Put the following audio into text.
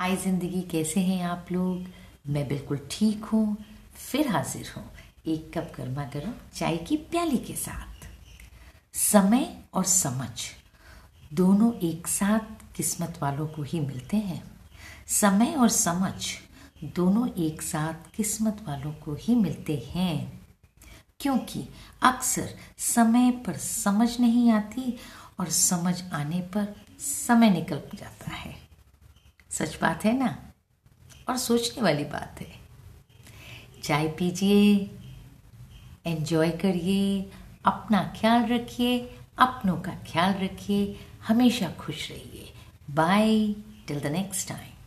हाय ज़िंदगी कैसे हैं आप लोग? मैं बिल्कुल ठीक हूँ, फिर हाजिर हूँ। एक कप गर्मा गर्म चाय की प्याली के साथ। समय और समझ, दोनों एक साथ किस्मत वालों को ही मिलते हैं। समय और समझ, दोनों एक साथ किस्मत वालों को ही मिलते हैं। क्योंकि अक्सर समय पर समझ नहीं आती और समझ आने पर समय निकल जाता है। सच बात है ना? और सोचने वाली बात है। चाय पीजिए एंजॉय करिए, अपना ख्याल रखिए, अपनों का ख्याल रखिए, हमेशा खुश रहिए। Bye till the next time